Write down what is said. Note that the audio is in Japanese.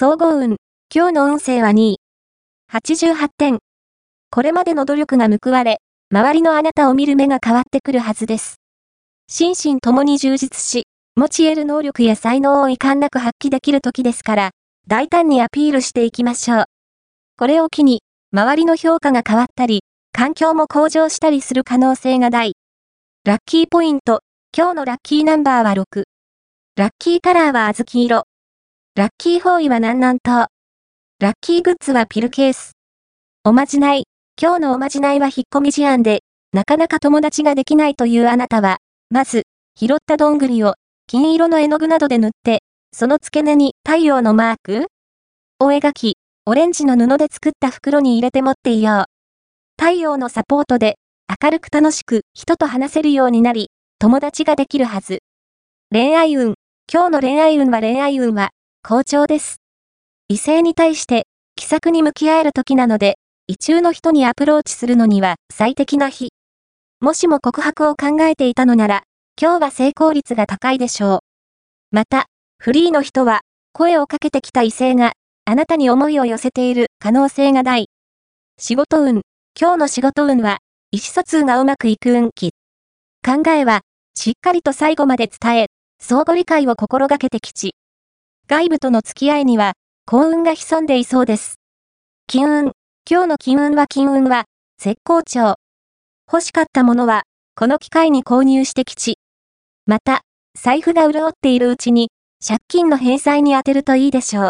総合運。今日の運勢は2位。88点。これまでの努力が報われ、周りのあなたを見る目が変わってくるはずです。心身ともに充実し、持ち得る能力や才能を遺憾なく発揮できる時ですから、大胆にアピールしていきましょう。これを機に、周りの評価が変わったり、環境も向上したりする可能性が大。ラッキーポイント。今日のラッキーナンバーは6。ラッキーカラーは小豆色。ラッキー方位は南南東。ラッキーグッズはピルケース。おまじない。今日のおまじないは引っ込み思案で、なかなか友達ができないというあなたは、まず、拾ったどんぐりを、金色の絵の具などで塗って、その付け根に太陽のマーク？を描き、オレンジの布で作った袋に入れて持っていよう。太陽のサポートで、明るく楽しく人と話せるようになり、友達ができるはず。恋愛運。今日の恋愛運は恋愛運は、好調です。異性に対して、気さくに向き合える時なので、異中の人にアプローチするのには最適な日。もしも告白を考えていたのなら、今日は成功率が高いでしょう。また、フリーの人は、声をかけてきた異性が、あなたに思いを寄せている可能性が大。仕事運。今日の仕事運は、意思疎通がうまくいく運気。考えは、しっかりと最後まで伝え、相互理解を心がけて吉。外部との付き合いには、幸運が潜んでいそうです。金運。今日の金運は金運は、絶好調。欲しかったものは、この機会に購入して吉。また、財布が潤っているうちに、借金の返済に充てるといいでしょう。